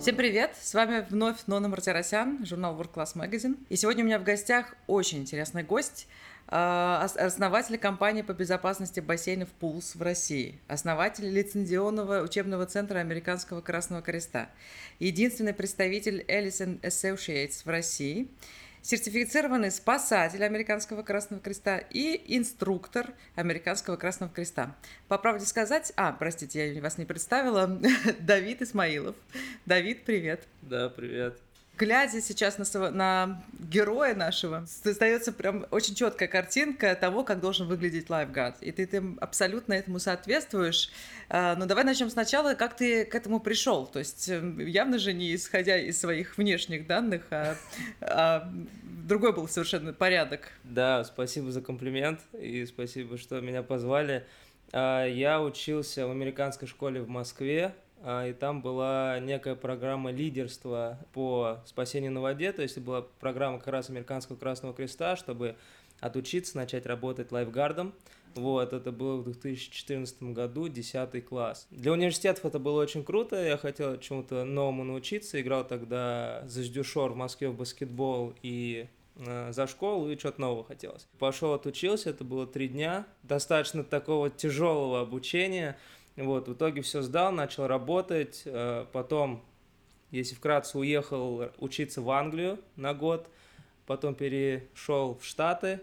Всем привет! С вами вновь Нона Мартиросян, журнал World Class Magazine. И сегодня у меня в гостях очень интересный гость, а, основатель компании по безопасности бассейнов Пулс в России, основатель лицензионного учебного центра Американского Красного Креста, единственный представитель Ellison Associates в России – сертифицированный спасатель Американского Красного Креста и инструктор Американского Красного Креста. По правде сказать, а, простите, я вас не представила, Давид Исмаилов. Давид, привет. Да, привет глядя сейчас на, на героя нашего, создается прям очень четкая картинка того, как должен выглядеть лайфгард. И ты, ты абсолютно этому соответствуешь. А, но давай начнем сначала, как ты к этому пришел. То есть эм, явно же не исходя из своих внешних данных, а, а другой был совершенно порядок. Да, спасибо за комплимент и спасибо, что меня позвали. А, я учился в американской школе в Москве, и там была некая программа лидерства по спасению на воде, то есть была программа как раз Американского Красного Креста, чтобы отучиться, начать работать лайфгардом. Вот, это было в 2014 году, 10 класс. Для университетов это было очень круто, я хотел чему-то новому научиться, играл тогда за Ждюшор в Москве в баскетбол и э, за школу и что-то нового хотелось. Пошел отучился, это было три дня, достаточно такого тяжелого обучения, вот, в итоге все сдал, начал работать, э, потом, если вкратце, уехал учиться в Англию на год, потом перешел в Штаты,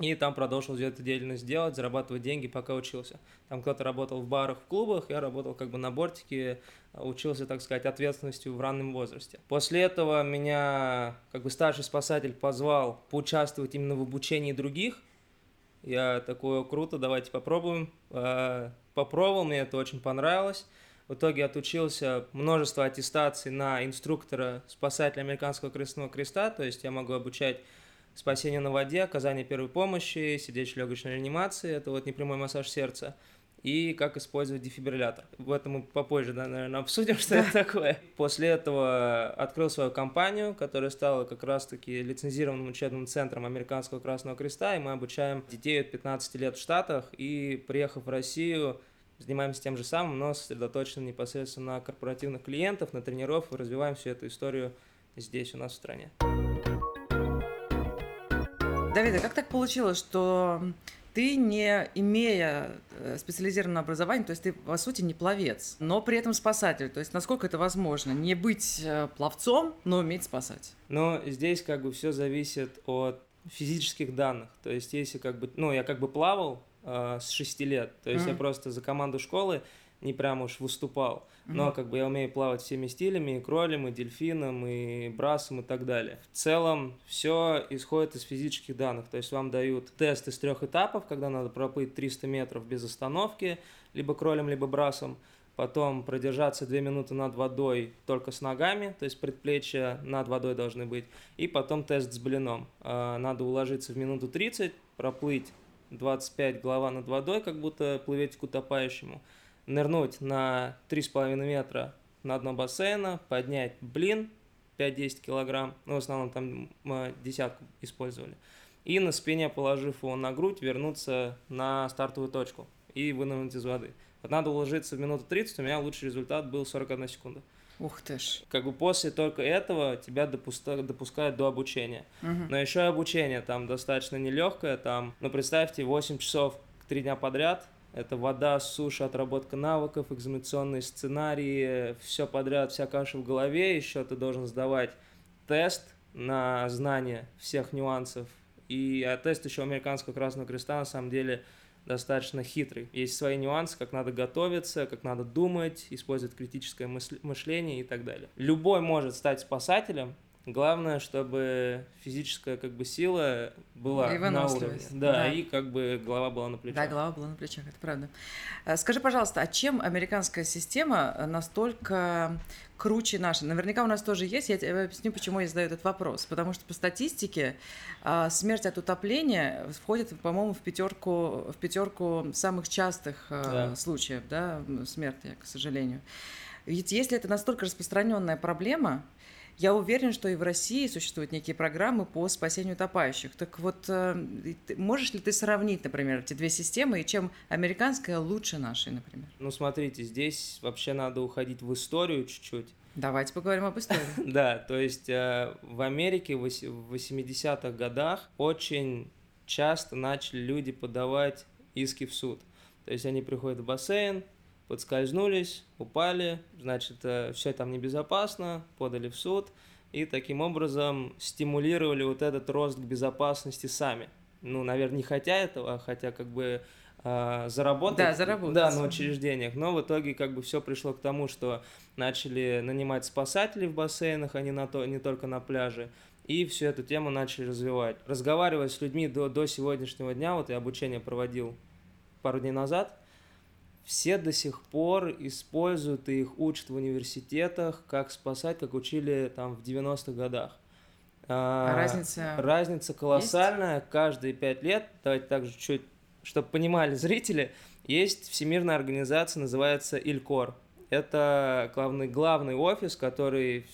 и там продолжил эту деятельность делать, зарабатывать деньги, пока учился. Там кто-то работал в барах, в клубах, я работал как бы на бортике, учился, так сказать, ответственностью в раннем возрасте. После этого меня как бы старший спасатель позвал поучаствовать именно в обучении других. Я такой, круто, давайте попробуем. Попробовал, мне это очень понравилось. В итоге отучился множество аттестаций на инструктора спасателя Американского Крестного Креста, то есть я могу обучать спасению на воде, оказание первой помощи, сердечно-легочной реанимации, это вот непрямой массаж сердца, и как использовать дефибриллятор. В этом мы попозже, да, наверное, обсудим, что это такое. После этого открыл свою компанию, которая стала как раз-таки лицензированным учебным центром Американского Красного Креста, и мы обучаем детей от 15 лет в Штатах, и приехав в Россию, занимаемся тем же самым, но сосредоточены непосредственно на корпоративных клиентов, на тренировках, развиваем всю эту историю здесь, у нас в стране. Давид, а как так получилось, что ты, не имея э, специализированного образования, то есть ты, по сути, не пловец, но при этом спасатель. То есть насколько это возможно? Не быть э, пловцом, но уметь спасать? Но здесь как бы все зависит от физических данных. То есть если как бы, ну, я как бы плавал, э, с 6 лет. То есть mm-hmm. я просто за команду школы не прям уж выступал. Mm-hmm. Но как бы я умею плавать всеми стилями, и кролем, и дельфином, и брасом, и так далее. В целом все исходит из физических данных. То есть вам дают тест из трех этапов, когда надо проплыть 300 метров без остановки, либо кролем, либо брасом. Потом продержаться 2 минуты над водой только с ногами, то есть предплечья над водой должны быть. И потом тест с блином. А, надо уложиться в минуту 30, проплыть 25 голова над водой, как будто плывете к утопающему, нырнуть на 3,5 метра на дно бассейна, поднять блин 5-10 килограмм, ну, в основном там мы десятку использовали, и на спине, положив его на грудь, вернуться на стартовую точку и вынырнуть из воды. Вот надо уложиться в минуту 30, у меня лучший результат был 41 секунда. Ух ты ж. Как бы после только этого тебя допуска, допускают до обучения. Угу. Но еще и обучение там достаточно нелегкое. Там, ну, представьте, 8 часов 3 дня подряд. Это вода, суша, отработка навыков, экзаменационные сценарии, все подряд, вся каша в голове. Еще ты должен сдавать тест на знание всех нюансов. И а тест еще американского Красного Креста на самом деле достаточно хитрый. Есть свои нюансы, как надо готовиться, как надо думать, использовать критическое мышление и так далее. Любой может стать спасателем, Главное, чтобы физическая как бы сила была на уровне. Да, да, и как бы голова была на плечах. Да, голова была на плечах, это правда. Э, скажи, пожалуйста, а чем американская система настолько круче нашей? Наверняка у нас тоже есть. Я тебе объясню, почему я задаю этот вопрос. Потому что по статистике э, смерть от утопления входит, по-моему, в пятерку, в пятерку самых частых э, да. случаев да, смерти, к сожалению. Ведь если это настолько распространенная проблема, я уверен, что и в России существуют некие программы по спасению утопающих. Так вот, э, можешь ли ты сравнить, например, эти две системы и чем американская лучше нашей, например? Ну, смотрите, здесь вообще надо уходить в историю чуть-чуть. Давайте поговорим об истории. Да, то есть э, в Америке в 80-х годах очень часто начали люди подавать иски в суд. То есть они приходят в бассейн, подскользнулись, упали, значит, э, все там небезопасно, подали в суд, и таким образом стимулировали вот этот рост к безопасности сами. Ну, наверное, не хотя этого, а хотя как бы э, заработать. Да, заработать. Да, на учреждениях. Но в итоге как бы все пришло к тому, что начали нанимать спасателей в бассейнах, а не, на то, не только на пляже. И всю эту тему начали развивать. Разговаривая с людьми до, до сегодняшнего дня, вот я обучение проводил пару дней назад, все до сих пор используют и их учат в университетах, как спасать, как учили там в 90-х годах. А, а разница? Разница колоссальная. Есть? Каждые пять лет, давайте также чуть, чтобы понимали зрители, есть всемирная организация, называется Илькор. Это главный, главный офис, который,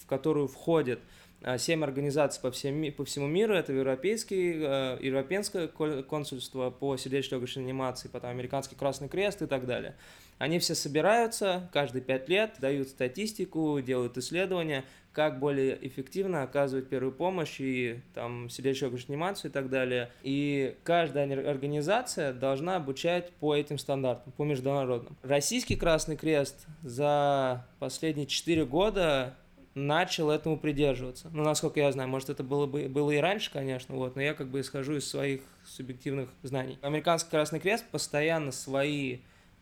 в которую входит а, семь организаций по, всем, по всему миру. Это европейский, э, европейское консульство по сердечно-легочной анимации, потом американский Красный Крест и так далее. Они все собираются каждые пять лет, дают статистику, делают исследования, как более эффективно оказывать первую помощь и там сердечно-легочную анимацию и так далее. И каждая организация должна обучать по этим стандартам, по международным. Российский Красный Крест за последние четыре года начал этому придерживаться. Ну, насколько я знаю, может, это было бы было и раньше, конечно, вот, но я как бы исхожу из своих субъективных знаний. Американский Красный Крест постоянно свои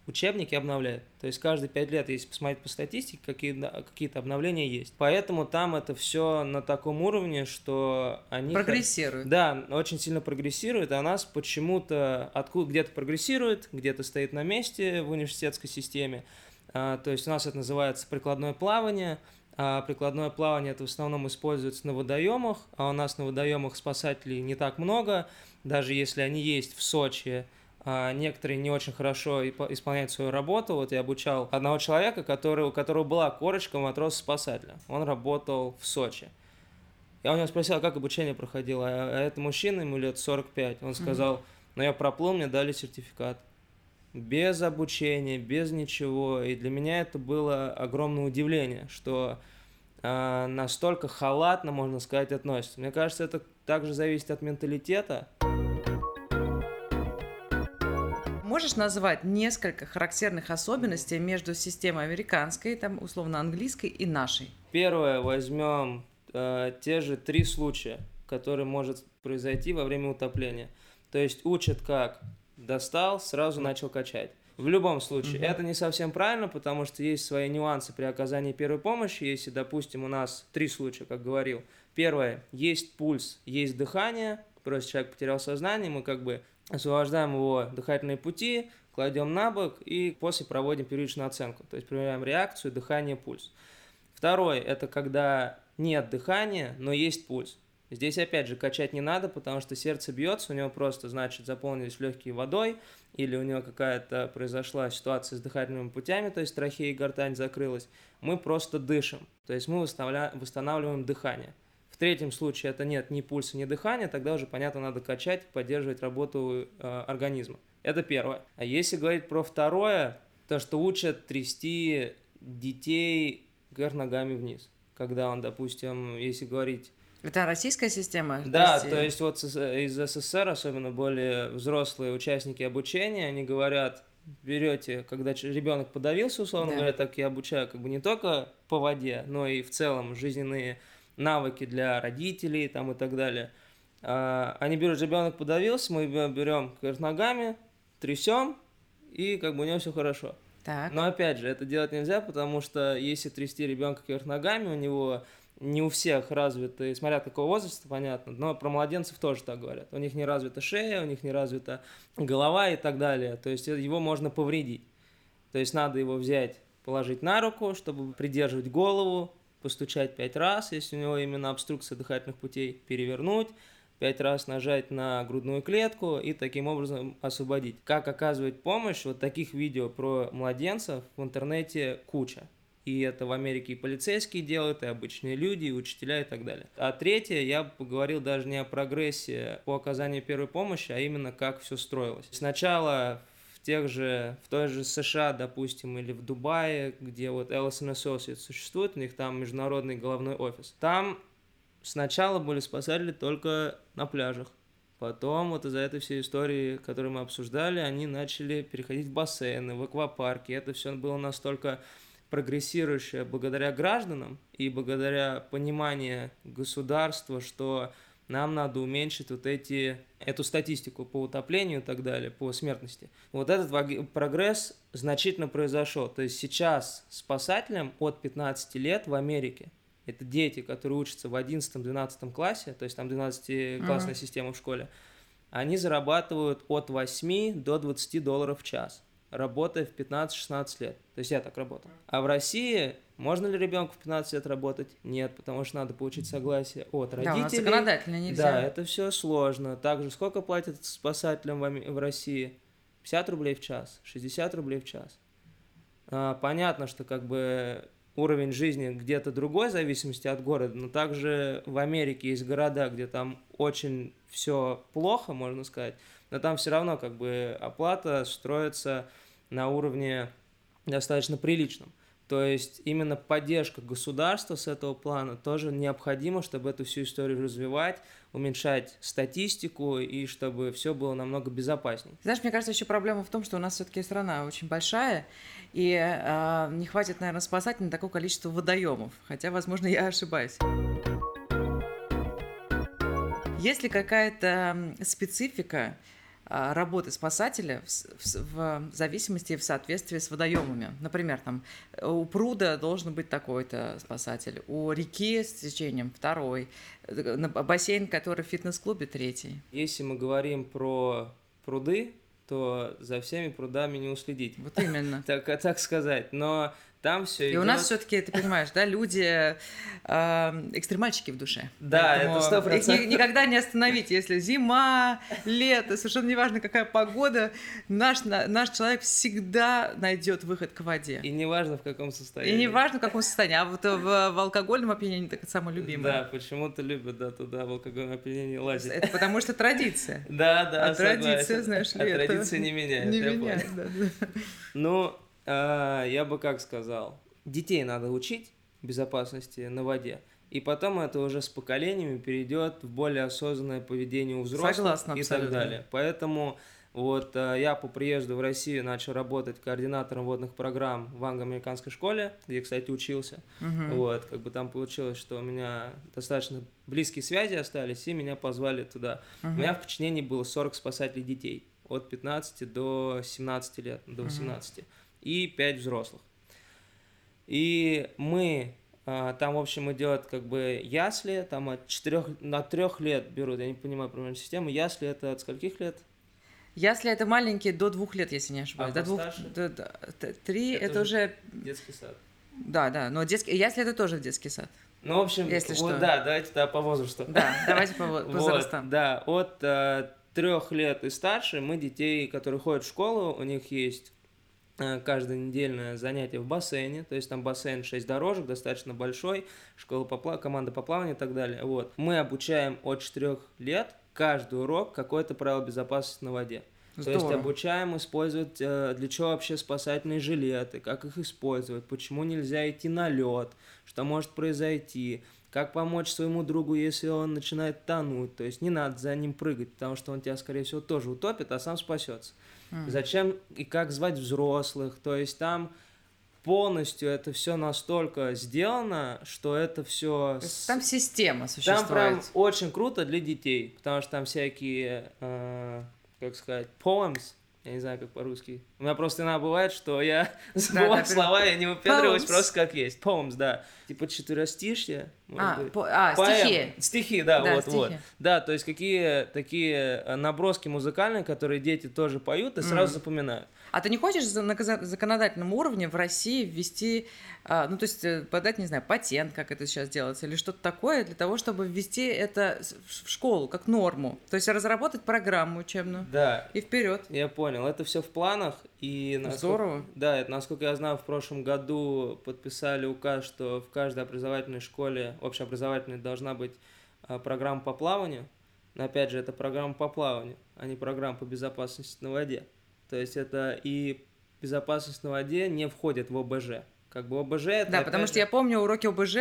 учебники обновляет. То есть каждые пять лет, если посмотреть по статистике, какие-то какие обновления есть. Поэтому там это все на таком уровне, что они... Прогрессируют. Да, очень сильно прогрессируют, а нас почему-то откуда где-то прогрессирует, где-то стоит на месте в университетской системе. А, то есть у нас это называется прикладное плавание, а прикладное плавание это в основном используется на водоемах, а у нас на водоемах спасателей не так много, даже если они есть в Сочи, а некоторые не очень хорошо исполняют свою работу. Вот я обучал одного человека, который, у которого была корочка матроса-спасателя. Он работал в Сочи. Я у него спросил, а как обучение проходило, а это мужчина, ему лет 45. Он сказал, ну я проплыл, мне дали сертификат без обучения, без ничего. И для меня это было огромное удивление, что э, настолько халатно, можно сказать, относятся. Мне кажется, это также зависит от менталитета. Можешь назвать несколько характерных особенностей между системой американской, там условно английской и нашей? Первое, возьмем э, те же три случая, которые может произойти во время утопления. То есть учат как достал, сразу начал качать. В любом случае, угу. это не совсем правильно, потому что есть свои нюансы при оказании первой помощи. Если, допустим, у нас три случая, как говорил. Первое, есть пульс, есть дыхание, просто человек потерял сознание, мы как бы освобождаем его дыхательные пути, кладем на бок и после проводим первичную оценку, то есть проверяем реакцию, дыхание, пульс. Второе, это когда нет дыхания, но есть пульс. Здесь, опять же, качать не надо, потому что сердце бьется, у него просто, значит, заполнились легкие водой, или у него какая-то произошла ситуация с дыхательными путями, то есть трахея и гортань закрылась. Мы просто дышим, то есть мы восстанавливаем дыхание. В третьем случае это нет ни пульса, ни дыхания, тогда уже, понятно, надо качать, поддерживать работу э, организма. Это первое. А если говорить про второе, то, что учат трясти детей вверх ногами вниз. Когда он, допустим, если говорить это российская система? Да, то есть, то есть вот из СССР, особенно более взрослые участники обучения, они говорят, берете, когда ребенок подавился, условно да. говоря, так я обучаю как бы не только по воде, но и в целом жизненные навыки для родителей там и так далее. А, они берут, ребенок подавился, мы берем кверх ногами, трясем, и как бы у него все хорошо. Так. Но опять же, это делать нельзя, потому что если трясти ребенка кверх ногами, у него не у всех развиты, смотря какого возраста, понятно, но про младенцев тоже так говорят. У них не развита шея, у них не развита голова и так далее. То есть его можно повредить. То есть надо его взять, положить на руку, чтобы придерживать голову, постучать пять раз, если у него именно обструкция дыхательных путей, перевернуть, пять раз нажать на грудную клетку и таким образом освободить. Как оказывать помощь, вот таких видео про младенцев в интернете куча. И это в Америке и полицейские делают, и обычные люди, и учителя, и так далее. А третье, я поговорил даже не о прогрессе по оказанию первой помощи, а именно как все строилось. Сначала тех же, в той же США, допустим, или в Дубае, где вот Ellison Associates существует, у них там международный головной офис. Там сначала были спасатели только на пляжах. Потом вот из-за этой всей истории, которую мы обсуждали, они начали переходить в бассейны, в аквапарки. Это все было настолько прогрессирующее благодаря гражданам и благодаря пониманию государства, что нам надо уменьшить вот эти, эту статистику по утоплению и так далее, по смертности. Вот этот прогресс значительно произошел. То есть сейчас спасателям от 15 лет в Америке это дети, которые учатся в 11-12 классе, то есть там 12-классная uh-huh. система в школе, они зарабатывают от 8 до 20 долларов в час, работая в 15-16 лет. То есть я так работаю. А в России можно ли ребенку в 15 лет работать? Нет, потому что надо получить согласие от родителей. Да, у нас законодательно нельзя. Да, это все сложно. Также сколько платят спасателям в, в России? 50 рублей в час, 60 рублей в час. А, понятно, что как бы уровень жизни где-то другой, в зависимости от города, но также в Америке есть города, где там очень все плохо, можно сказать, но там все равно как бы оплата строится на уровне достаточно приличном. То есть именно поддержка государства с этого плана тоже необходима, чтобы эту всю историю развивать, уменьшать статистику и чтобы все было намного безопаснее. Знаешь, мне кажется, еще проблема в том, что у нас все-таки страна очень большая, и э, не хватит, наверное, спасать на такое количество водоемов. Хотя, возможно, я ошибаюсь. Есть ли какая-то специфика работы спасателя в, в, в зависимости в соответствии с водоемами. Например, там у пруда должен быть такой-то спасатель, у реки с течением второй, бассейн, который в фитнес-клубе третий. Если мы говорим про пруды, то за всеми прудами не уследить. Вот именно. так, так сказать. Но там все И идет... у нас все-таки, ты понимаешь, да, люди э, экстремальщики в душе. Да, Поэтому это сто процентов. Их никогда не остановить, если зима, лето, совершенно неважно, какая погода, наш, наш человек всегда найдет выход к воде. И неважно, в каком состоянии. И неважно, в каком состоянии. А вот в, в алкогольном опьянении так самое любимое. Да, почему-то любят, да, туда в алкогольном опьянении лазить. Это потому что традиция. Да, да, А традиция, знаешь ли, А традиция не меняет, Не меняет, да. Ну, а, я бы как сказал, детей надо учить безопасности на воде. И потом это уже с поколениями перейдет в более осознанное поведение у взрослых Согласна, и так далее. Поэтому вот а, я по приезду в Россию начал работать координатором водных программ в англо-американской школе, где, кстати, учился. Угу. Вот, как бы там получилось, что у меня достаточно близкие связи остались, и меня позвали туда. Угу. У меня в подчинении было 40 спасателей детей от 15 до 17 лет, до 18. Угу и 5 взрослых. И мы а, там, в общем, идет как бы ясли, там от 4, на 3 лет берут, я не понимаю правильную систему. Ясли это от скольких лет? Ясли это маленькие до двух лет, если не ошибаюсь. А до двух, до, до, три это, это уже детский сад. Да, да, но детский, ясли это тоже детский сад. Ну, в общем, если вот, что. да, давайте да, по возрасту. Да, давайте по, по возрастам. Вот, да, от э, трех лет и старше мы детей, которые ходят в школу, у них есть Э, каждое недельное занятие в бассейне, то есть там бассейн 6 дорожек, достаточно большой, школа попла... команда по плаванию и так далее. Вот. Мы обучаем от 4 лет каждый урок какое-то правило безопасности на воде. Здорово. То есть обучаем использовать, э, для чего вообще спасательные жилеты, как их использовать, почему нельзя идти на лед, что может произойти, как помочь своему другу, если он начинает тонуть. То есть не надо за ним прыгать, потому что он тебя, скорее всего, тоже утопит, а сам спасется. Mm. Зачем и как звать взрослых. То есть там полностью это все настолько сделано, что это все... Там система существует. Там прям очень круто для детей, потому что там всякие, э, как сказать, poems, я не знаю, как по-русски. У меня просто иногда бывает, что я забываю да, слова, я не выпендриваюсь просто как есть. Poems, да. Типа четверостишье. А, по, а стихи. Стихи, да, да вот, стихи. вот. Да, то есть какие такие э, наброски музыкальные, которые дети тоже поют и сразу mm. запоминают. А ты не хочешь на законодательном уровне в России ввести, а, ну, то есть э, подать, не знаю, патент, как это сейчас делается, или что-то такое, для того, чтобы ввести это в школу как норму? То есть разработать программу учебную. Да. И вперед. Я понял. Это все в планах. И насколько, Здорово. Да, это, насколько я знаю, в прошлом году подписали указ, что в каждой образовательной школе, общеобразовательной, должна быть а, программа по плаванию. Но опять же, это программа по плаванию, а не программа по безопасности на воде. То есть это и безопасность на воде не входит в ОБЖ. Как бы ОБЖ это... Да, потому что я помню уроки ОБЖ,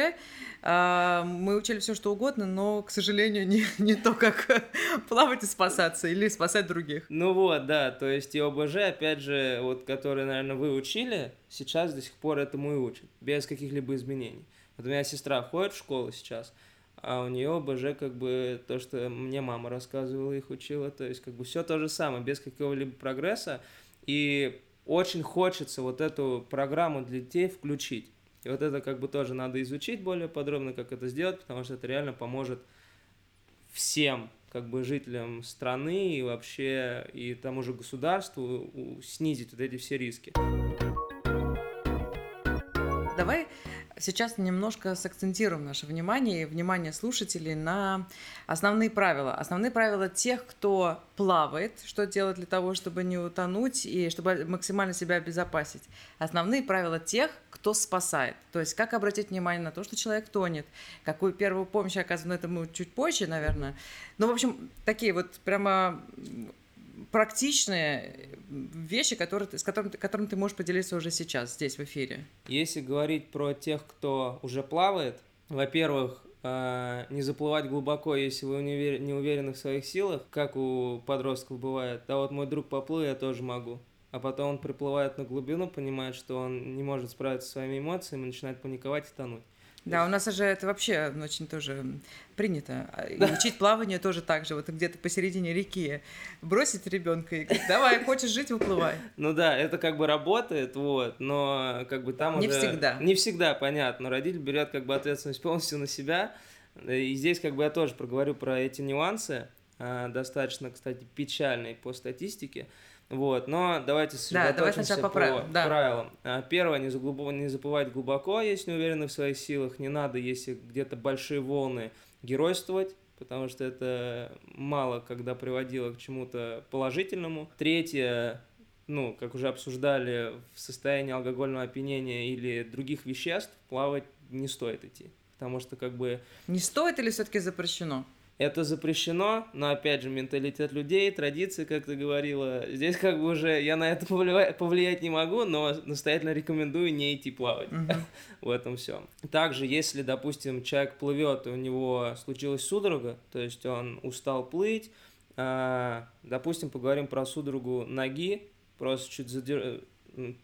э, мы учили все что угодно, но, к сожалению, не, не то, как плавать и спасаться, или спасать других. Ну вот, да, то есть и ОБЖ, опять же, вот, который, наверное, вы учили, сейчас до сих пор этому и учат, без каких-либо изменений. Вот у меня сестра ходит в школу сейчас, а у нее ОБЖ как бы то, что мне мама рассказывала, их учила, то есть как бы все то же самое, без какого-либо прогресса, и очень хочется вот эту программу для детей включить. И вот это как бы тоже надо изучить более подробно, как это сделать, потому что это реально поможет всем как бы жителям страны и вообще и тому же государству снизить вот эти все риски. Сейчас немножко сакцентируем наше внимание и внимание слушателей на основные правила. Основные правила тех, кто плавает, что делать для того, чтобы не утонуть и чтобы максимально себя обезопасить. Основные правила тех, кто спасает. То есть как обратить внимание на то, что человек тонет, какую первую помощь оказывать, это мы чуть позже, наверное. Ну, в общем, такие вот прямо практичные вещи, которые, с которыми, которыми ты можешь поделиться уже сейчас, здесь, в эфире? Если говорить про тех, кто уже плавает, во-первых, э, не заплывать глубоко, если вы не уверены в своих силах, как у подростков бывает. Да вот мой друг поплыл, я тоже могу. А потом он приплывает на глубину, понимает, что он не может справиться со своими эмоциями, начинает паниковать и тонуть. Да, у нас уже это вообще очень тоже принято. А, и учить плавание тоже так же. Вот где-то посередине реки бросить ребенка и говорить, давай, хочешь жить, выплывай. Ну да, это как бы работает, вот, но как бы там не уже... Не всегда. Не всегда, понятно. Но родитель берет как бы ответственность полностью на себя. И здесь как бы я тоже проговорю про эти нюансы, а, достаточно, кстати, печальные по статистике. Вот, но давайте сосредоточимся да, давай по правилам. Да. правилам. А, первое, не, заглубо, не заплывать глубоко, если не уверены в своих силах. Не надо, если где-то большие волны, геройствовать, потому что это мало когда приводило к чему-то положительному. Третье, ну, как уже обсуждали, в состоянии алкогольного опьянения или других веществ плавать не стоит идти. Потому что как бы... Не стоит или все-таки запрещено? Это запрещено, но опять же менталитет людей, традиции, как ты говорила, здесь как бы уже я на это повлиять, повлиять не могу, но настоятельно рекомендую не идти плавать в этом все. Также, если, допустим, человек плывет, и у него случилась судорога, то есть он устал плыть, э, допустим, поговорим про судорогу ноги, просто чуть задер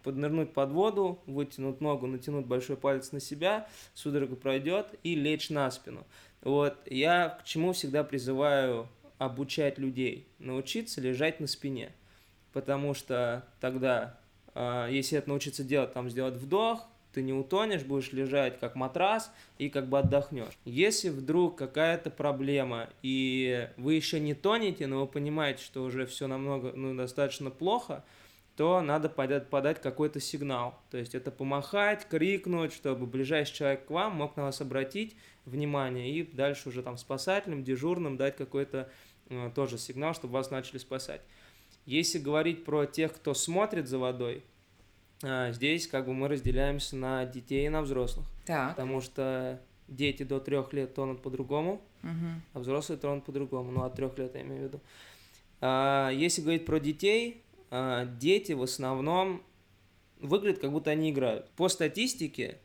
поднырнуть под воду, вытянуть ногу, натянуть большой палец на себя, судорога пройдет и лечь на спину. Вот, я к чему всегда призываю обучать людей, научиться лежать на спине, потому что тогда, э, если это научиться делать, там сделать вдох, ты не утонешь, будешь лежать как матрас и как бы отдохнешь. Если вдруг какая-то проблема и вы еще не тонете, но вы понимаете, что уже все намного, ну, достаточно плохо, то надо подать, подать какой-то сигнал. То есть это помахать, крикнуть, чтобы ближайший человек к вам мог на вас обратить внимание и дальше уже там спасателям, дежурным дать какой-то э, тоже сигнал, чтобы вас начали спасать. Если говорить про тех, кто смотрит за водой, э, здесь как бы мы разделяемся на детей и на взрослых. Так. Потому что дети до трех лет тонут по-другому, угу. а взрослые тонут по-другому. Ну, от трех лет я имею в виду. А, если говорить про детей, дети в основном выглядят, как будто они играют. По статистике,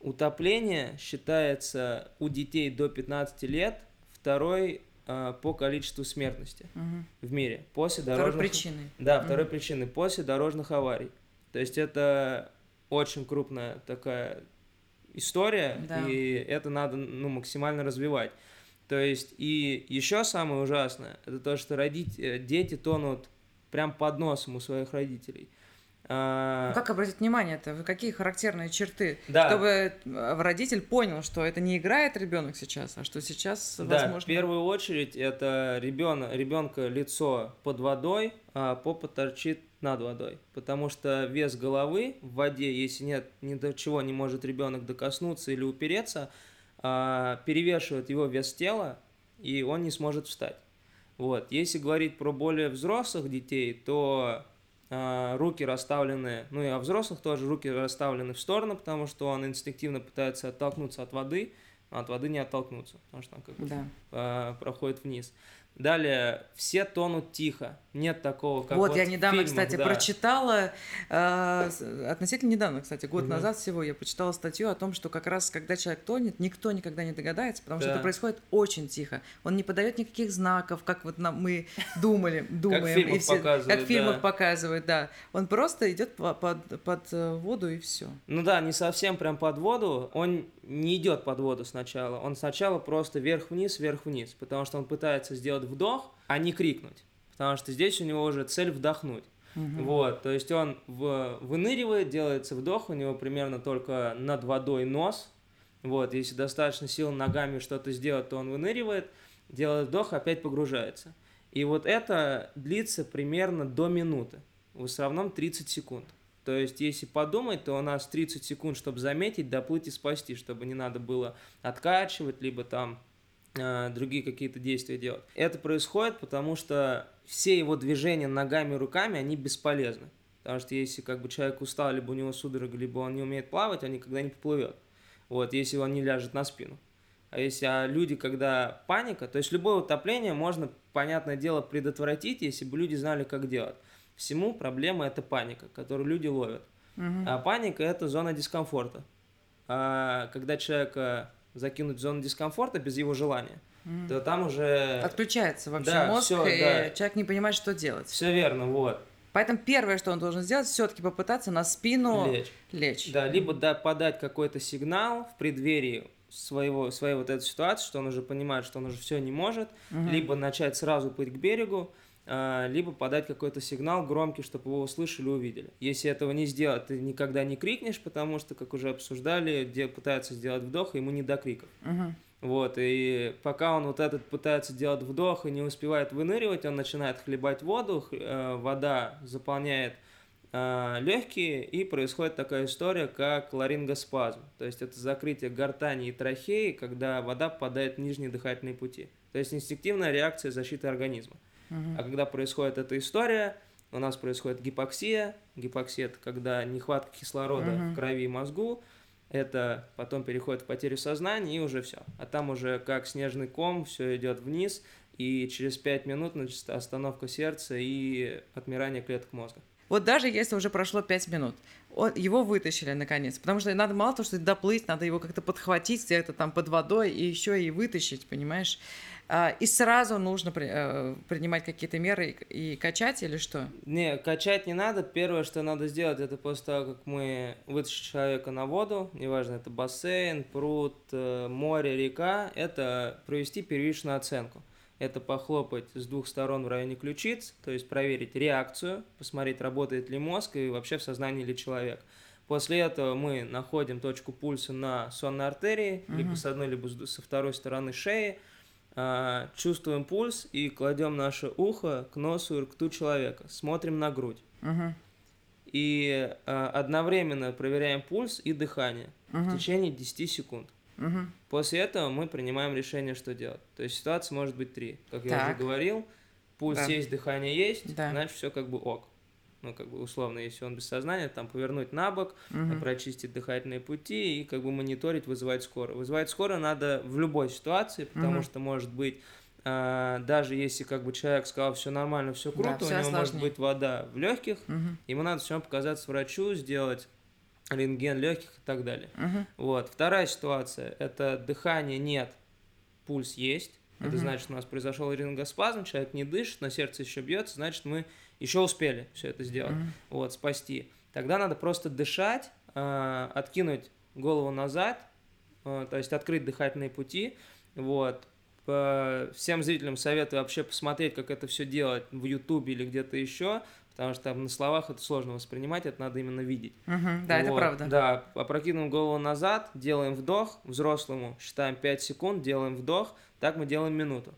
утопление считается у детей до 15 лет второй а, по количеству смертности угу. в мире. После дорожных... Второй причиной. Да, второй угу. причиной. После дорожных аварий. То есть это очень крупная такая история, да. и это надо ну, максимально развивать. То есть, и еще самое ужасное, это то, что родить, э, дети тонут прям под носом у своих родителей. А... Как обратить внимание это? Какие характерные черты? Да. Чтобы э, родитель понял, что это не играет ребенок сейчас, а что сейчас да, возможно. В первую очередь это ребенок, ребенка лицо под водой, а попа торчит над водой. Потому что вес головы в воде, если нет ни до чего не может ребенок докоснуться или упереться, а, перевешивает его вес тела, и он не сможет встать. Вот. Если говорить про более взрослых детей, то э, руки расставлены, ну и о взрослых тоже руки расставлены в сторону, потому что он инстинктивно пытается оттолкнуться от воды, но от воды не оттолкнуться, потому что он как да. э, проходит вниз. Далее, все тонут тихо. Нет такого, как вот, вот я недавно, в фильмах, кстати, да. прочитала, э, относительно недавно, кстати, год Мгм. назад всего, я почитала статью о том, что как раз, когда человек тонет, никто никогда не догадается, потому что Да. это происходит очень тихо. Он не подает никаких знаков, как вот нам, мы думали, думаем. фильмах и все- показывают, Как в фильмах да. показывают, да. Он просто идет по- под, под э, воду и все. Ну да, не совсем прям под воду. Он не идет под воду сначала. Он сначала просто вверх-вниз, вверх-вниз. Потому что он пытается сделать вдох, а не крикнуть. Потому что здесь у него уже цель вдохнуть. Вот, то есть он в- выныривает, делается вдох, у него примерно только над водой нос. Вот, если достаточно сил ногами что-то сделать, то он выныривает, делает вдох, опять погружается. И вот это длится примерно до минуты. В основном 30 секунд. То есть, если подумать, то у нас 30 секунд, чтобы заметить, доплыть и спасти, чтобы не надо было откачивать, либо там другие какие-то действия делать. Это происходит, потому что все его движения ногами и руками, они бесполезны. Потому что если как бы человек устал, либо у него судорога, либо он не умеет плавать, он никогда не поплывет. Вот, если он не ляжет на спину. А если а люди, когда паника, то есть любое утопление можно, понятное дело, предотвратить, если бы люди знали, как делать. Всему проблема это паника, которую люди ловят. А паника это зона дискомфорта. А когда человека закинуть в зону дискомфорта без его желания, то там уже Отключается вообще Да, мозг, всё, и да. человек не понимает, что делать. все верно, вот. Поэтому первое, что он должен сделать, все-таки попытаться на спину Лечь. лечь. Да, либо да, подать какой-то сигнал в преддверии своего, своей вот этой ситуации, что он уже понимает, что он уже все не может, либо начать сразу плыть к берегу, либо подать какой-то сигнал громкий, чтобы его услышали и увидели. Если этого не сделать, ты никогда не крикнешь, потому что, как уже обсуждали, где пытается сделать вдох, ему не до криков. Мгм. Вот, и пока он вот этот пытается делать вдох и не успевает выныривать, он начинает хлебать воду, э, вода заполняет легкие, и происходит такая история, как ларингоспазм. То есть это закрытие гортани и трахеи, когда вода попадает в нижние дыхательные пути. То есть инстинктивная реакция защиты организма. А когда происходит эта история, у нас происходит гипоксия. Гипоксия – это когда нехватка кислорода Мгм. в крови и мозгу. Это потом переходит в потерю сознания, и уже все. А там уже как снежный ком, все идет вниз, и через 5 минут значит, остановка сердца и отмирание клеток мозга. Вот даже если уже прошло 5 минут, он- его вытащили наконец, потому что надо мало того, что доплыть, надо его как-то подхватить где-то там под водой и еще и вытащить, понимаешь? А, И сразу нужно э, принимать какие-то меры и качать или что? Не, качать не надо. Первое, что надо сделать, это после того, как мы вытащим человека на воду, неважно, это бассейн, пруд, э, море, река, это провести первичную оценку. Это похлопать с двух сторон в районе ключиц, то есть проверить реакцию, посмотреть, работает ли мозг и вообще в сознании ли человек. После этого мы находим точку пульса на сонной артерии, либо с одной, либо со второй стороны шеи, а, чувствуем пульс и кладем наше ухо к носу и рту человека, смотрим на грудь. Мгм. И а, одновременно проверяем пульс и дыхание в Мгм. течение 10 секунд. Мгм. После этого мы принимаем решение, что делать. То есть ситуация может быть три. Как я Так. уже говорил, пульс Да. есть, дыхание есть, Да. значит все как бы ок. Ну, как бы условно, если он без сознания, там повернуть на бок, Мгм. прочистить дыхательные пути и как бы мониторить, вызывать скорую. Вызывать скорую надо в любой ситуации, потому Мгм. что может быть а, даже если как бы человек сказал все нормально, все Да, круто, всё у него может осложнее. быть вода в легких, Мгм. ему надо все показаться врачу, сделать рентген легких и так далее. Мгм. Вот. Вторая ситуация – это дыхания нет, пульс есть. Это значит, у нас произошел рингоспазм, человек не дышит, но сердце еще бьется, значит, мы еще успели все это сделать, Мгм. вот, спасти. Тогда надо просто дышать, а, откинуть голову назад, а, то есть открыть дыхательные пути, вот. Всем зрителям советую вообще посмотреть, как это все делать в Ютубе или где-то еще, потому что на словах это сложно воспринимать, это надо именно видеть. Мгм. Да, это Вот, правда. Да, опрокидываем голову назад, делаем вдох, взрослому считаем 5 секунд, делаем вдох, так мы делаем минуту.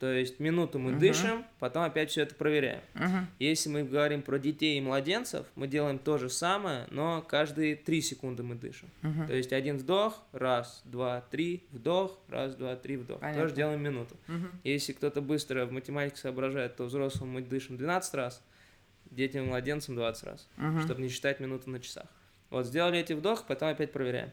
То есть минуту мы Мгм. дышим, потом опять все это проверяем. Мгм. Если мы говорим про детей и младенцев, мы делаем то же самое, но каждые 3 секунды мы дышим. Мгм. То есть один вдох, раз, два, три, вдох, раз, два, три, вдох. Понятно. Тоже делаем минуту. Мгм. Если кто-то быстро в математике соображает, то взрослым мы дышим 12 раз, детям и младенцам 20 раз Мгм. чтобы не считать минуты на часах. Вот, сделали эти вдохи, потом опять проверяем.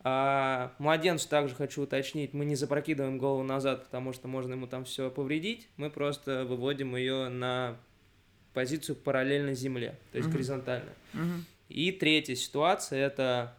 А младенцу также хочу уточнить, мы не запрокидываем голову назад, потому что можно ему там все повредить, мы просто выводим ее на позицию параллельно земле, то есть uh-huh. горизонтально. Uh-huh. И третья ситуация это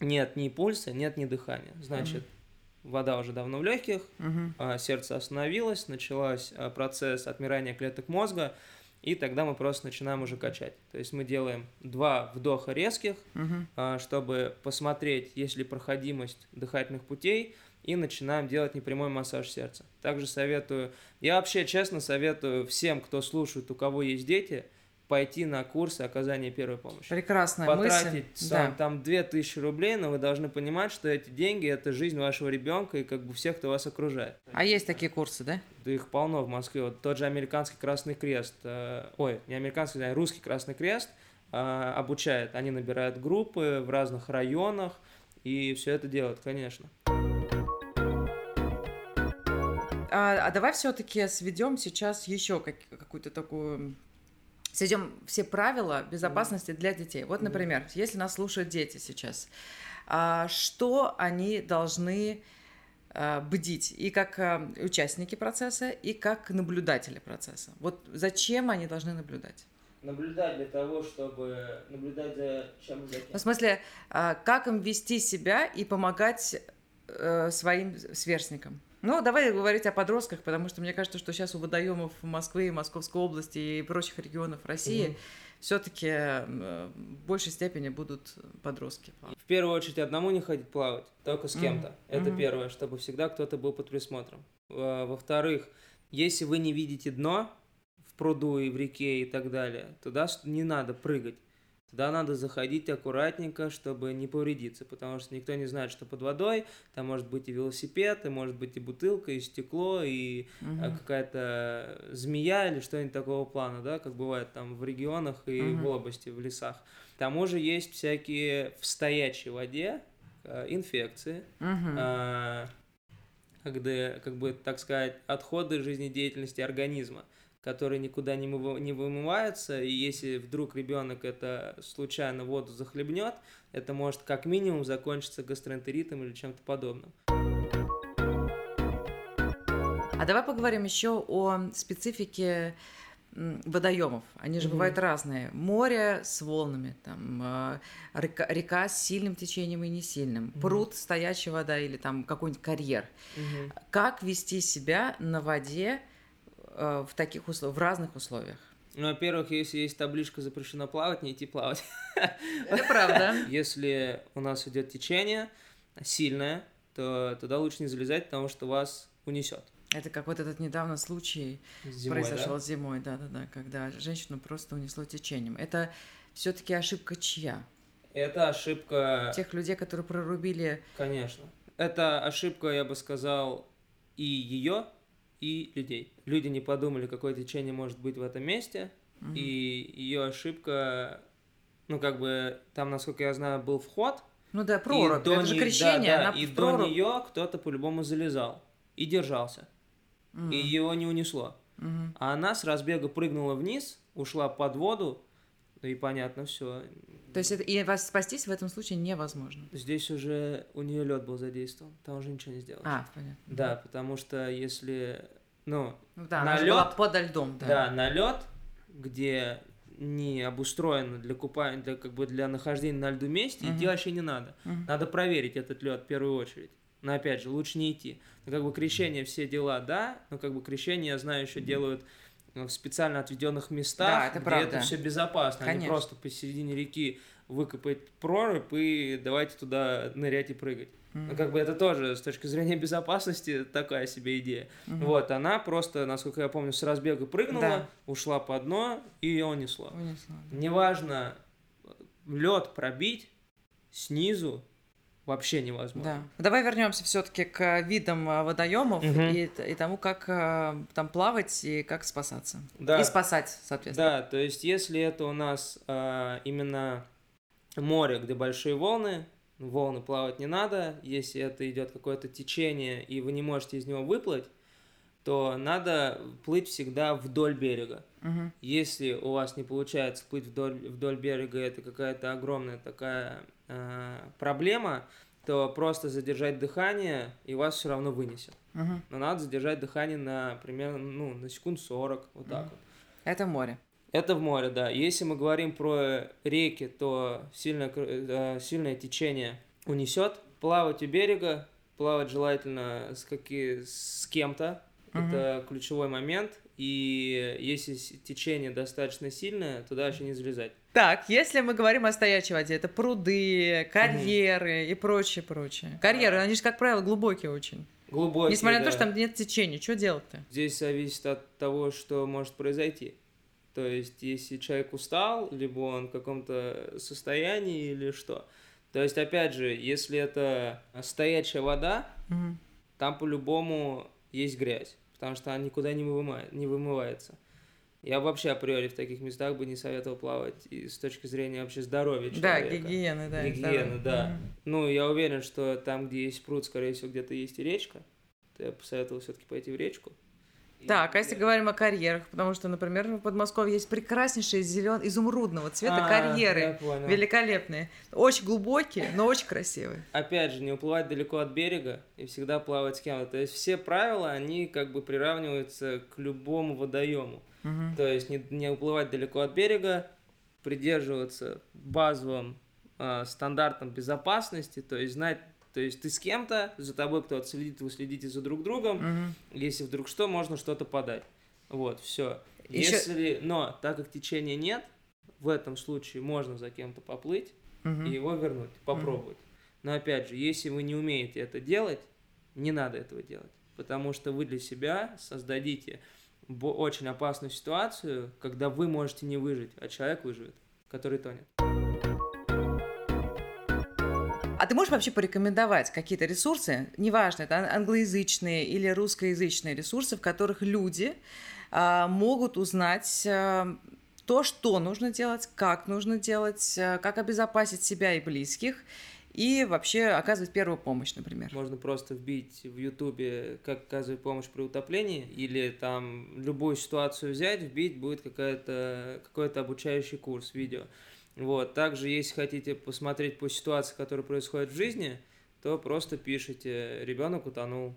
нет ни пульса, нет ни дыхания. Значит, uh-huh. вода уже давно в легких, uh-huh. сердце остановилось, начался процесс отмирания клеток мозга, и тогда мы просто начинаем уже качать. То есть мы делаем два вдоха резких, uh-huh. чтобы посмотреть, есть ли проходимость дыхательных путей, и начинаем делать непрямой массаж сердца. Также советую, я вообще честно советую всем, кто слушает, у кого есть дети, пойти на курсы оказания первой помощи. Прекрасная Потратить мысль. Сам, да. там 2000 рублей, но вы должны понимать, что эти деньги – это жизнь вашего ребенка и как бы всех, кто вас окружает. А есть такие курсы, да? Да их полно в Москве. Вот тот же Американский Красный Крест, э, ой, не Американский, а Русский Красный Крест э, обучает. Они набирают группы в разных районах и все это делают, конечно. А, а давай все-таки сведем сейчас еще как, какую-то такую сведем все правила безопасности для детей. Вот, например, если нас слушают дети сейчас, а, что они должны а, бдить и как а, участники процесса, и как наблюдатели процесса. Вот зачем они должны наблюдать? Наблюдать для того, чтобы наблюдать за чем за кем. Ну, в смысле, как им вести себя и помогать э, своим сверстникам. Ну, давай говорить о подростках, потому что мне кажется, что сейчас у водоемов Москвы, Московской области и прочих регионов России угу. все-таки в большей степени будут подростки. В первую очередь одному не ходить плавать, только с кем-то. Угу. Это угу. первое, чтобы всегда кто-то был под присмотром. Во-вторых, если вы не видите дно в пруду и в реке и так далее, туда не надо прыгать. Туда надо заходить аккуратненько, чтобы не повредиться, потому что никто не знает, что под водой. Там может быть и велосипед, и может быть и бутылка, и стекло, и угу. какая-то змея или что-нибудь такого плана, да, как бывает там в регионах и угу. в области, в лесах. К тому же есть всякие в стоячей воде э, инфекции, угу. э, когда, как бы, так сказать, отходы жизнедеятельности организма которые никуда не, не вымываются, и если вдруг ребенок это случайно воду захлебнет, это может как минимум закончиться гастроэнтеритом или чем-то подобным. А давай поговорим еще о специфике водоемов. Они же mm-hmm. бывают разные. Море с волнами, там а, река, река с сильным течением и не сильным, mm-hmm. пруд, стоячая вода или там какой-нибудь карьер. Mm-hmm. Как вести себя на воде в таких условиях, в разных условиях. Ну, во-первых, если есть табличка запрещено плавать, не идти плавать. Это правда. Если у нас идет течение сильное, то туда лучше не залезать, потому что вас унесет. Это как вот этот недавно случай зимой, произошел да? зимой, да, да, да, когда женщину просто унесло течением. Это все-таки ошибка чья? Это ошибка тех людей, которые прорубили. Конечно. Это ошибка, я бы сказал, и ее, и людей. Люди не подумали, какое течение может быть в этом месте, угу. и ее ошибка, ну как бы там, насколько я знаю, был вход. Ну да, прорубь, это же крещение, да, да, и до нее кто-то по-любому залезал и держался, угу. и его не унесло. Угу. А она с разбега прыгнула вниз, ушла под воду, да и понятно все. То есть это, и вас спастись в этом случае невозможно. Здесь уже у нее лед был задействован, там уже ничего не сделать. А, понятно. Да, потому что если, ну, ну да, на лед, подо льдом, да. Да, на лед, где не обустроено для купания, для как бы для нахождения на льду месте, uh идти вообще не надо. uh Надо проверить этот лед в первую очередь. Но опять же, лучше не идти. Ну, как бы крещение все дела, да, но как бы крещение, я знаю, еще делают в специально отведенных местах, да, это где правда. это все безопасно, Конечно. а не просто посередине реки выкопать прорубь и давайте туда нырять и прыгать. Mm-hmm. Ну, как бы это тоже с точки зрения безопасности такая себе идея. Mm-hmm. Вот, она просто, насколько я помню, с разбега прыгнула, да. ушла по дно и ее унесло. унесло да. Неважно, лед пробить снизу вообще невозможно. Да. Давай вернемся все-таки к видам а, водоемов угу. и, и тому, как а, там плавать и как спасаться. Да. И спасать, соответственно. Да, то есть если это у нас э, именно море, где большие волны, волны плавать не надо. Если это идет какое-то течение и вы не можете из него выплыть, то надо плыть всегда вдоль берега. Угу. Если у вас не получается плыть вдоль, вдоль берега, это какая-то огромная такая э, проблема, то просто задержать дыхание, и вас все равно вынесет. Мгм. Но надо задержать дыхание на примерно, ну, на секунд 40, вот так Мгм. вот. Это море. Это в море, да. Если мы говорим про реки, то сильное, э, сильное течение унесет. Плавать у берега, плавать желательно с, каки, с кем-то. Мгм. Это ключевой момент. И если течение достаточно сильное, то дальше не залезать. Так, если мы говорим о стоячей воде, это пруды, карьеры и прочее, прочее. Карьеры, они же, как правило, глубокие очень. Глубокие, Несмотря на то, что там нет течения, что делать-то? Здесь зависит от того, что может произойти. То есть, если человек устал, либо он в каком-то состоянии или что. То есть, опять же, если это стоячая вода, Мгм. там по-любому есть грязь, потому что она никуда не, вымывает, не вымывается. Я вообще априори в таких местах бы не советовал плавать и с точки зрения вообще здоровья Да, человека. гигиены, да. и Гигиена, здоровья. да. Мгм. Ну, я уверен, что там, где есть пруд, скорее всего, где-то есть и речка. То я посоветовал все-таки пойти в речку. Так, а если говорим о карьерах, потому что, например, в Подмосковье есть прекраснейшие зелен изумрудного цвета А, карьеры. Великолепные. Очень глубокие, но очень красивые. Опять же, не уплывать далеко от берега и всегда плавать с кем-то. То есть все правила, они как бы приравниваются к любому водоему. Мгм. То есть не, не уплывать далеко от берега, придерживаться базовым а, стандартам безопасности, то есть знать, то есть ты с кем-то, за тобой кто-то следит, вы следите за друг другом, Мгм. если вдруг что, можно что-то подать. Вот, все. Ещё- Если, но так как течения нет, в этом случае можно за кем-то поплыть Мгм. и его вернуть, попробовать. Но опять же, если вы не умеете это делать, не надо этого делать, потому что вы для себя создадите очень опасную ситуацию, когда вы можете не выжить, а человек выживет, который тонет. А ты можешь вообще порекомендовать какие-то ресурсы, неважно, это ан- англоязычные или русскоязычные ресурсы, в которых люди а, могут узнать а, то, что нужно делать, как нужно делать, а, как обезопасить себя и близких, и вообще оказывать первую помощь, например. Можно просто вбить в Ютубе, как оказывать помощь при утоплении, или там любую ситуацию взять, вбить, будет какая-то, какой-то обучающий курс, видео. Вот. Также, если хотите посмотреть по ситуации, которая происходит в жизни, то просто пишите «ребенок утонул»,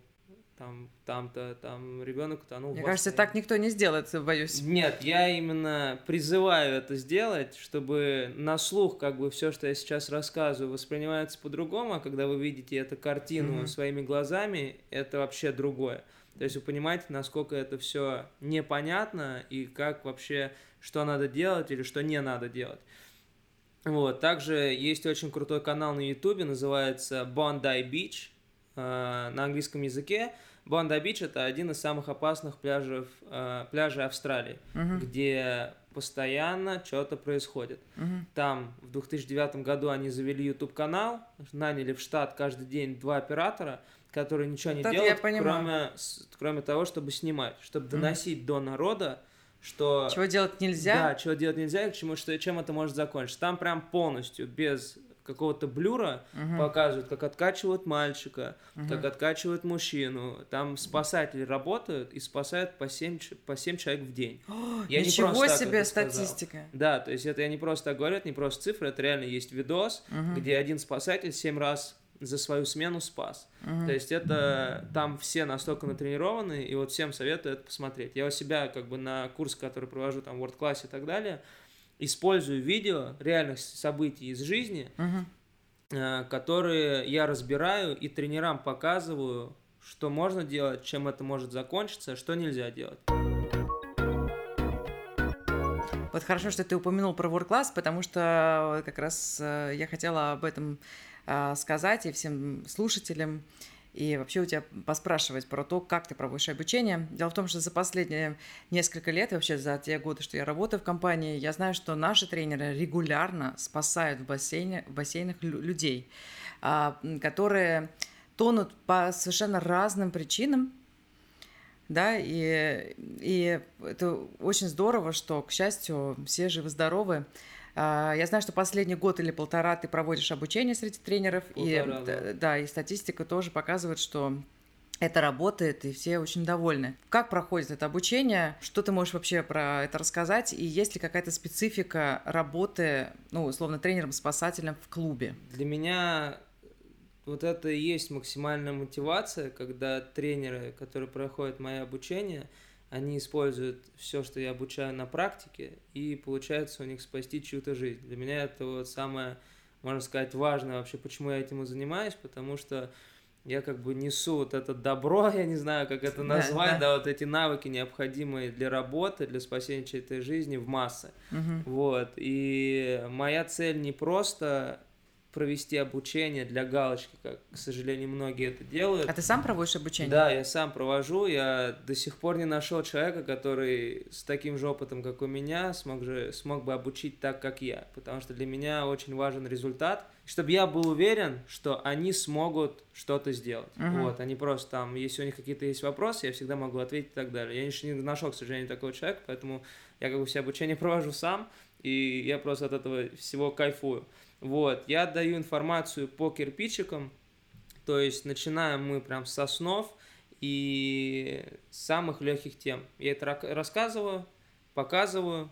там, там-то, там, ребенок утонул. Мне кажется, бассейне». так никто не сделает, боюсь. Нет, я именно призываю это сделать, чтобы на слух как бы все, что я сейчас рассказываю, воспринимается по-другому, а когда вы видите эту картину Мгм. своими глазами, это вообще другое. То есть вы понимаете, насколько это все непонятно и как вообще, что надо делать или что не надо делать. Вот, также есть очень крутой канал на Ютубе, называется Bondi Beach э, на английском языке. Bondi Beach это один из самых опасных пляжев, э, пляжей Австралии, Мгм, где постоянно что-то происходит. мгм. Там в 2009 году они завели YouTube канал, наняли в штат каждый день два оператора, которые ничего не я делают, кроме, кроме того, чтобы снимать, чтобы Мгм. доносить до народа, что Чего делать нельзя? да, чего делать нельзя, и к чему, что, чем это может закончиться. Там прям полностью, без какого-то блюра, Мгм, показывают, как откачивают мальчика, мгм. как откачивают мужчину. Там спасатели работают и спасают по 7, по 7 человек в день. Я не Ничего так себе это сказал. статистика. Да, то есть это я не просто так говорю, это не просто цифры, это реально есть видос, Мгм, где один спасатель 7 раз за свою смену спас. мгм. То есть это там все настолько натренированы, и вот всем советую это посмотреть. Я у себя как бы на курс, который провожу там в World Class и так далее, использую видео реальных событий из жизни, э, которые я разбираю и тренерам показываю, что можно делать, чем это может закончиться, а что нельзя делать. Вот хорошо, что ты упомянул про World Class, потому что как раз э, я хотела об этом э, сказать и всем слушателям, и вообще у тебя поспрашивать про то, как ты проводишь обучение. Дело в том, что за последние несколько лет, вообще за те годы, что я работаю в компании, я знаю, что наши тренеры регулярно спасают в, бассейне, в бассейнах лю- людей, а, которые тонут по совершенно разным причинам, да, и, и это очень здорово, что, к счастью, все живы-здоровы. А, Я знаю, что последний год или полтора ты проводишь обучение среди тренеров, и, Полтора, да. д- да, и статистика тоже показывает, что это работает, и все очень довольны. Как проходит это обучение? Что ты можешь вообще про это рассказать? И есть ли какая-то специфика работы, ну, условно, тренером-спасателем в клубе? Для меня вот это и есть максимальная мотивация, когда тренеры, которые проходят мое обучение, они используют все, что я обучаю на практике, и получается у них спасти чью-то жизнь. Для меня это вот самое, можно сказать, важное вообще, почему я этим и занимаюсь, потому что я как бы несу вот это добро, я не знаю, как это назвать, да, да. да вот эти навыки, необходимые для работы, для спасения чьей-то жизни в массы. Угу. Вот. И моя цель не просто провести обучение для галочки, как, к сожалению, многие это делают. А ты сам проводишь обучение? Да, я сам провожу. Я до сих пор не нашел человека, который с таким же опытом, как у меня, смог, же, смог бы обучить так, как я. Потому что для меня очень важен результат, чтобы я был уверен, что они смогут что-то сделать. Uh-huh. Вот, они просто там, если у них какие-то есть вопросы, я всегда могу ответить и так далее. Я еще не нашел, к сожалению, такого человека, поэтому я как бы все обучение провожу сам, и я просто от этого всего кайфую. Вот, я даю информацию по кирпичикам, то есть начинаем мы прям с основ и самых легких тем. Я это рассказываю, показываю,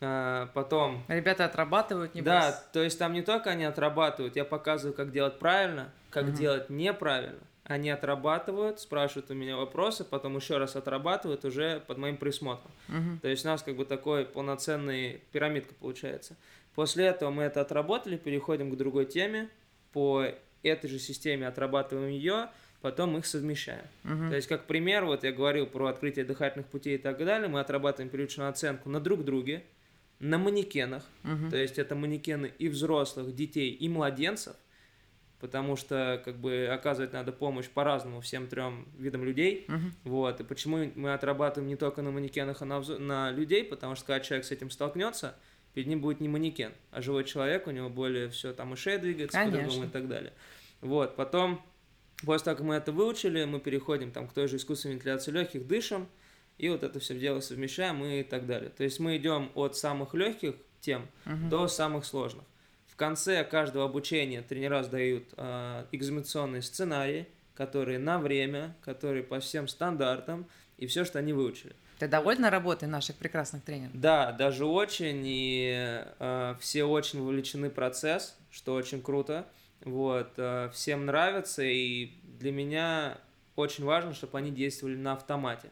а, потом... Ребята отрабатывают, не Да, то есть там не только они отрабатывают, я показываю, как делать правильно, как угу. делать неправильно. Они отрабатывают, спрашивают у меня вопросы, потом еще раз отрабатывают уже под моим присмотром. Угу. То есть у нас как бы такой полноценный пирамидка получается. После этого мы это отработали, переходим к другой теме, по этой же системе отрабатываем ее, потом их совмещаем. Uh-huh. То есть, как пример, вот я говорил про открытие дыхательных путей и так далее, мы отрабатываем первичную оценку на друг друге, на манекенах, uh-huh. то есть это манекены и взрослых, детей, и младенцев, потому что как бы оказывать надо помощь по-разному всем трем видам людей, uh-huh. вот, и почему мы отрабатываем не только на манекенах, а на, на людей, потому что когда человек с этим столкнется, перед ним будет не манекен, а живой человек, у него более все там и шея двигается по-другому и так далее. Вот, потом, после того, как мы это выучили, мы переходим там к той же искусственной вентиляции легких, дышим, и вот это все дело совмещаем и так далее. То есть мы идем от самых легких тем угу. до самых сложных. В конце каждого обучения тренера сдают э, экзаменационные сценарии, которые на время, которые по всем стандартам, и все, что они выучили. Ты довольна работой наших прекрасных тренеров? Да, даже очень, и э, все очень вовлечены в процесс, что очень круто. Вот, э, всем нравится, и для меня очень важно, чтобы они действовали на автомате.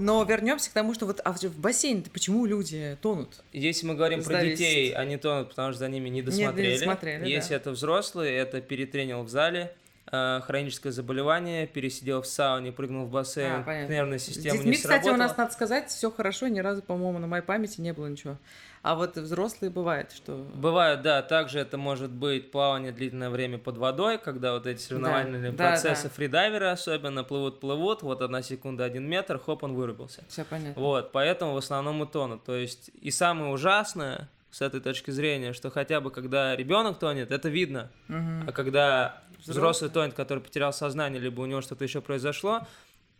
Но вернемся к тому, что вот а в бассейне почему люди тонут? Если мы говорим про детей, они тонут, потому что за ними не досмотрели. Не, не досмотрели Если да. это взрослые, это перетренил в зале, Э, хроническое заболевание, пересидел в сауне, прыгнул в бассейн, а, нервная система детьми, не кстати, у нас, надо сказать, все хорошо, ни разу, по-моему, на моей памяти не было ничего. А вот взрослые бывает, что... Бывают, да. Также это может быть плавание длительное время под водой, когда вот эти соревновательные да, процессы, да, да. фридайверы особенно, плывут-плывут, вот одна секунда, один метр, хоп, он вырубился. Все понятно. Вот, поэтому в основном и тонут. То есть, и самое ужасное, с этой точки зрения, что хотя бы когда ребенок тонет, это видно, угу. а когда взрослый тонет, который потерял сознание, либо у него что-то еще произошло,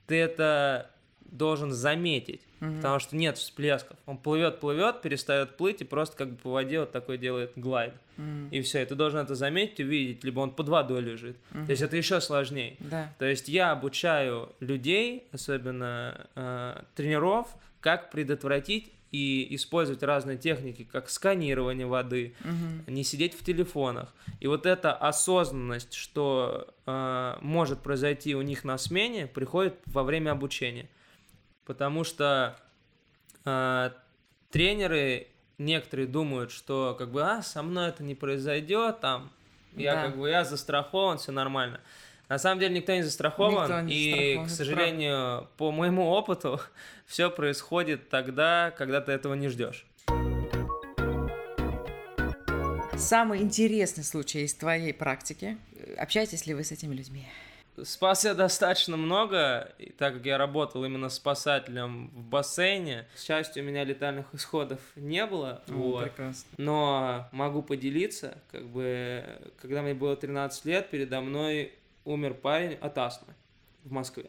ты это должен заметить, угу. потому что нет всплесков. Он плывет, плывет, перестает плыть и просто как бы по воде вот такой делает глайд. Угу. И все, и ты должен это заметить, увидеть, либо он под водой лежит. Угу. То есть это еще сложнее. Да. То есть я обучаю людей, особенно э, тренеров, как предотвратить и использовать разные техники, как сканирование воды, угу. не сидеть в телефонах. И вот эта осознанность, что э, может произойти у них на смене, приходит во время обучения. Потому что э, тренеры некоторые думают, что как бы, а, со мной это не произойдет, там, я да. как бы, я застрахован, все нормально. На самом деле никто не застрахован, никто не и, застрахован, к сожалению, по моему опыту, все происходит тогда, когда ты этого не ждешь. Самый интересный случай из твоей практики. Общаетесь ли вы с этими людьми? Спас я достаточно много, и так как я работал именно спасателем в бассейне, к счастью, у меня летальных исходов не было. О, вот. прекрасно. Но могу поделиться, как бы, когда мне было 13 лет, передо мной умер парень от астмы в Москве.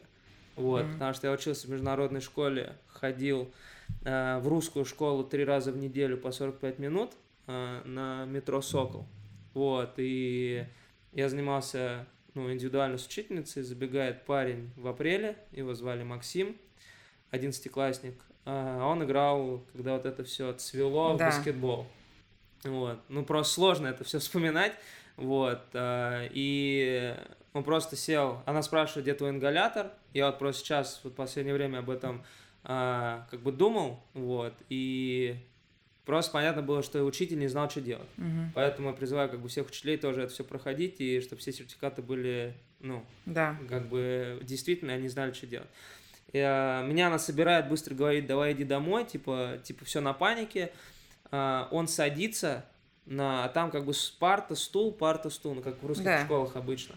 Вот, mm-hmm. потому что я учился в международной школе, ходил э, в русскую школу три раза в неделю по 45 минут э, на метро Сокол. Вот, и я занимался ну, индивидуально с учительницей, забегает парень в апреле, его звали Максим, одиннадцатиклассник, а он играл, когда вот это все цвело да. в баскетбол. Вот. Ну, просто сложно это все вспоминать. Вот. И он просто сел, она спрашивает, где твой ингалятор. Я вот просто сейчас, вот в последнее время об этом как бы думал, вот, и Просто понятно было, что учитель не знал, что делать. Угу. Поэтому я призываю как бы всех учителей тоже это все проходить, и чтобы все сертификаты были, ну, да. как бы действительно они знали, что делать. И, а, меня она собирает, быстро говорит, давай иди домой, типа, типа все на панике. А, он садится на, там как бы парта, стул, парта, стул, ну как в русских да. школах обычно.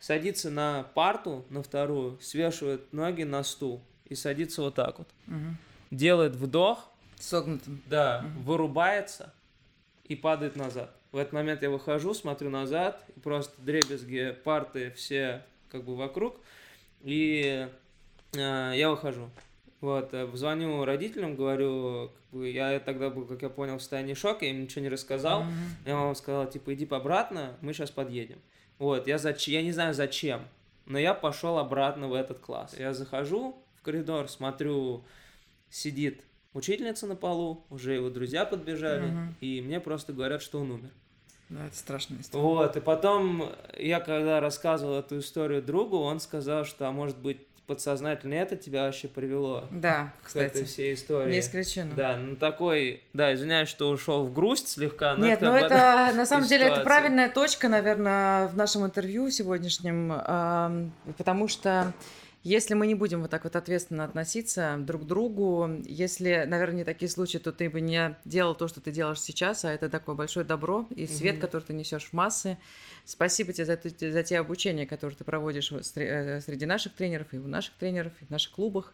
Садится на парту, на вторую, свешивает ноги на стул и садится вот так вот. Угу. Делает вдох, Согнутым. Да, угу. вырубается и падает назад. В этот момент я выхожу, смотрю назад, и просто дребезги, парты все как бы вокруг, и э, я выхожу. Вот, э, звоню родителям, говорю, как бы, я тогда был, как я понял, в состоянии шока, я им ничего не рассказал. Mm-hmm. Я мама сказала, типа, иди обратно, мы сейчас подъедем. Вот, я, зач... я не знаю зачем, но я пошел обратно в этот класс. Я захожу в коридор, смотрю, сидит учительница на полу, уже его друзья подбежали, угу. и мне просто говорят, что он умер. Да, это страшная история. Вот, и потом я когда рассказывал эту историю другу, он сказал, что, а может быть, подсознательно это тебя вообще привело да, к кстати, этой всей истории. Не исключено. Да, ну такой, да, извиняюсь, что ушел в грусть слегка. Но Нет, это, ну это на самом деле это правильная точка, наверное, в нашем интервью сегодняшнем, потому что если мы не будем вот так вот ответственно относиться друг к другу, если, наверное, не такие случаи, то ты бы не делал то, что ты делаешь сейчас, а это такое большое добро и свет, угу. который ты несешь в массы. Спасибо тебе за, за те обучения, которые ты проводишь э, среди наших тренеров и у наших тренеров, и в наших клубах.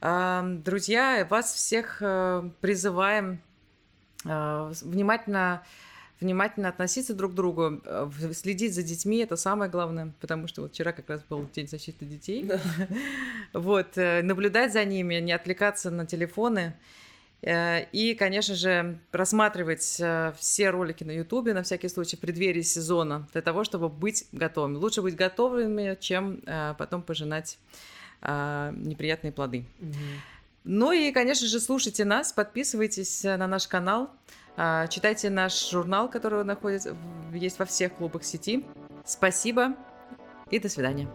Друзья, вас всех э, призываем э, внимательно внимательно относиться друг к другу, э, следить за детьми, это самое главное, потому что вот вчера как раз был День защиты детей. Да. Вот, э, наблюдать за ними, не отвлекаться на телефоны. Э, и, конечно же, просматривать все ролики на Ютубе на всякий случай в преддверии сезона для того, чтобы быть готовыми. Лучше быть готовыми, чем потом пожинать неприятные плоды. Угу. Ну и, конечно же, слушайте нас, подписывайтесь на наш канал. А, читайте наш журнал, который находится, есть во всех клубах сети. Спасибо и до свидания.